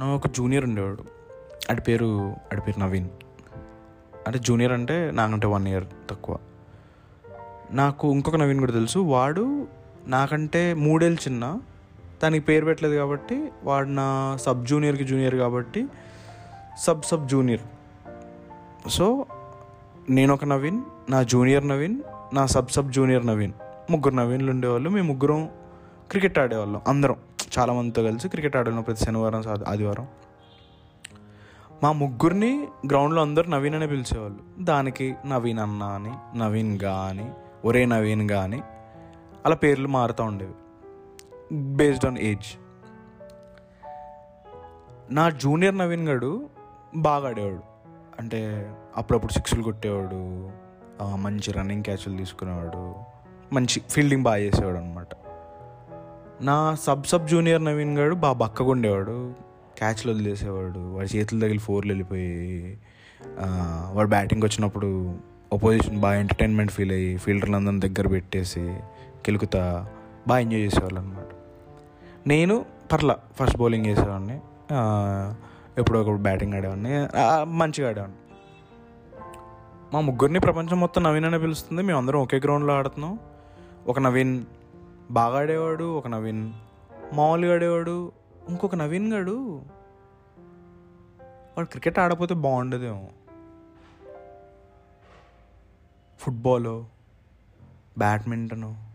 నా ఒక జూనియర్ ఉండేవాడు. ఆడి పేరు ఆడి పేరు నవీన్. అంటే జూనియర్ అంటే నాకంటే వన్ ఇయర్ తక్కువ. నాకు ఇంకొక నవీన్ కూడా తెలుసు. వాడు నాకంటే మూడేళ్ళు చిన్న. దానికి పేరు పెట్టలేదు కాబట్టి వాడు నా సబ్ జూనియర్కి జూనియర్ కాబట్టి సబ్ సబ్ జూనియర్. సో నేను ఒక నవీన్ నా జూనియర్ నవీన్ నా సబ్ సబ్ జూనియర్ నవీన్. ముగ్గురు నవీన్లు ఉండేవాళ్ళు. మేము ముగ్గురం క్రికెట్ ఆడేవాళ్ళం అందరం. చాలామందితో కలిసి క్రికెట్ ఆడేవాళ్ళం ప్రతి శనివారం ఆదివారం. మా ముగ్గురిని గ్రౌండ్లో అందరూ నవీన్ అనే పిలిచేవాళ్ళు. దానికి నవీన్ అన్న అని నవీన్గా అని ఒరే నవీన్గా అని అలా పేర్లు మారుతూ ఉండేవి. Based on age. నా జూనియర్ నవీన్ గడు బాగా ఆడేవాడు. అంటే అప్పుడప్పుడు సిక్స్లు కొట్టేవాడు మంచి రన్నింగ్ క్యాచ్లు తీసుకునేవాడు మంచి ఫీల్డింగ్ బాగా చేసేవాడు అనమాట నా సబ్ సబ్ జూనియర్ నవీన్ గారు బాగా బక్కగా ఉండేవాడు క్యాచ్లు వదిలేసేవాడు. వాడి చేతులు తగిలి ఫోర్లు వెళ్ళిపోయి వాడు బ్యాటింగ్ వచ్చినప్పుడు ఒపోజిషన్ బాగా ఎంటర్టైన్మెంట్ ఫీల్ అయ్యి ఫీల్డర్లు అందరిని దగ్గర పెట్టేసి కెలుకుతా బాగా ఎంజాయ్ చేసేవాళ్ళు అనమాట నేను పర్లా ఫస్ట్ బౌలింగ్ చేసేవాడిని. ఎప్పుడో ఒకప్పుడు బ్యాటింగ్ ఆడేవాడిని. మంచిగా ఆడేవాడిని. మా ముగ్గురిని ప్రపంచం మొత్తం నవీన్ అనే పిలుస్తుంది. మేము అందరం ఒకే గ్రౌండ్లో ఆడుతున్నాం. ఒక నవీన్ బాగా ఆడేవాడు ఒక నవీన్ మామూలుగా ఆడేవాడు ఇంకొక నవీన్ గాడు. వాడు క్రికెట్ ఆడపోతే బాగుండేదేమో. Football badminton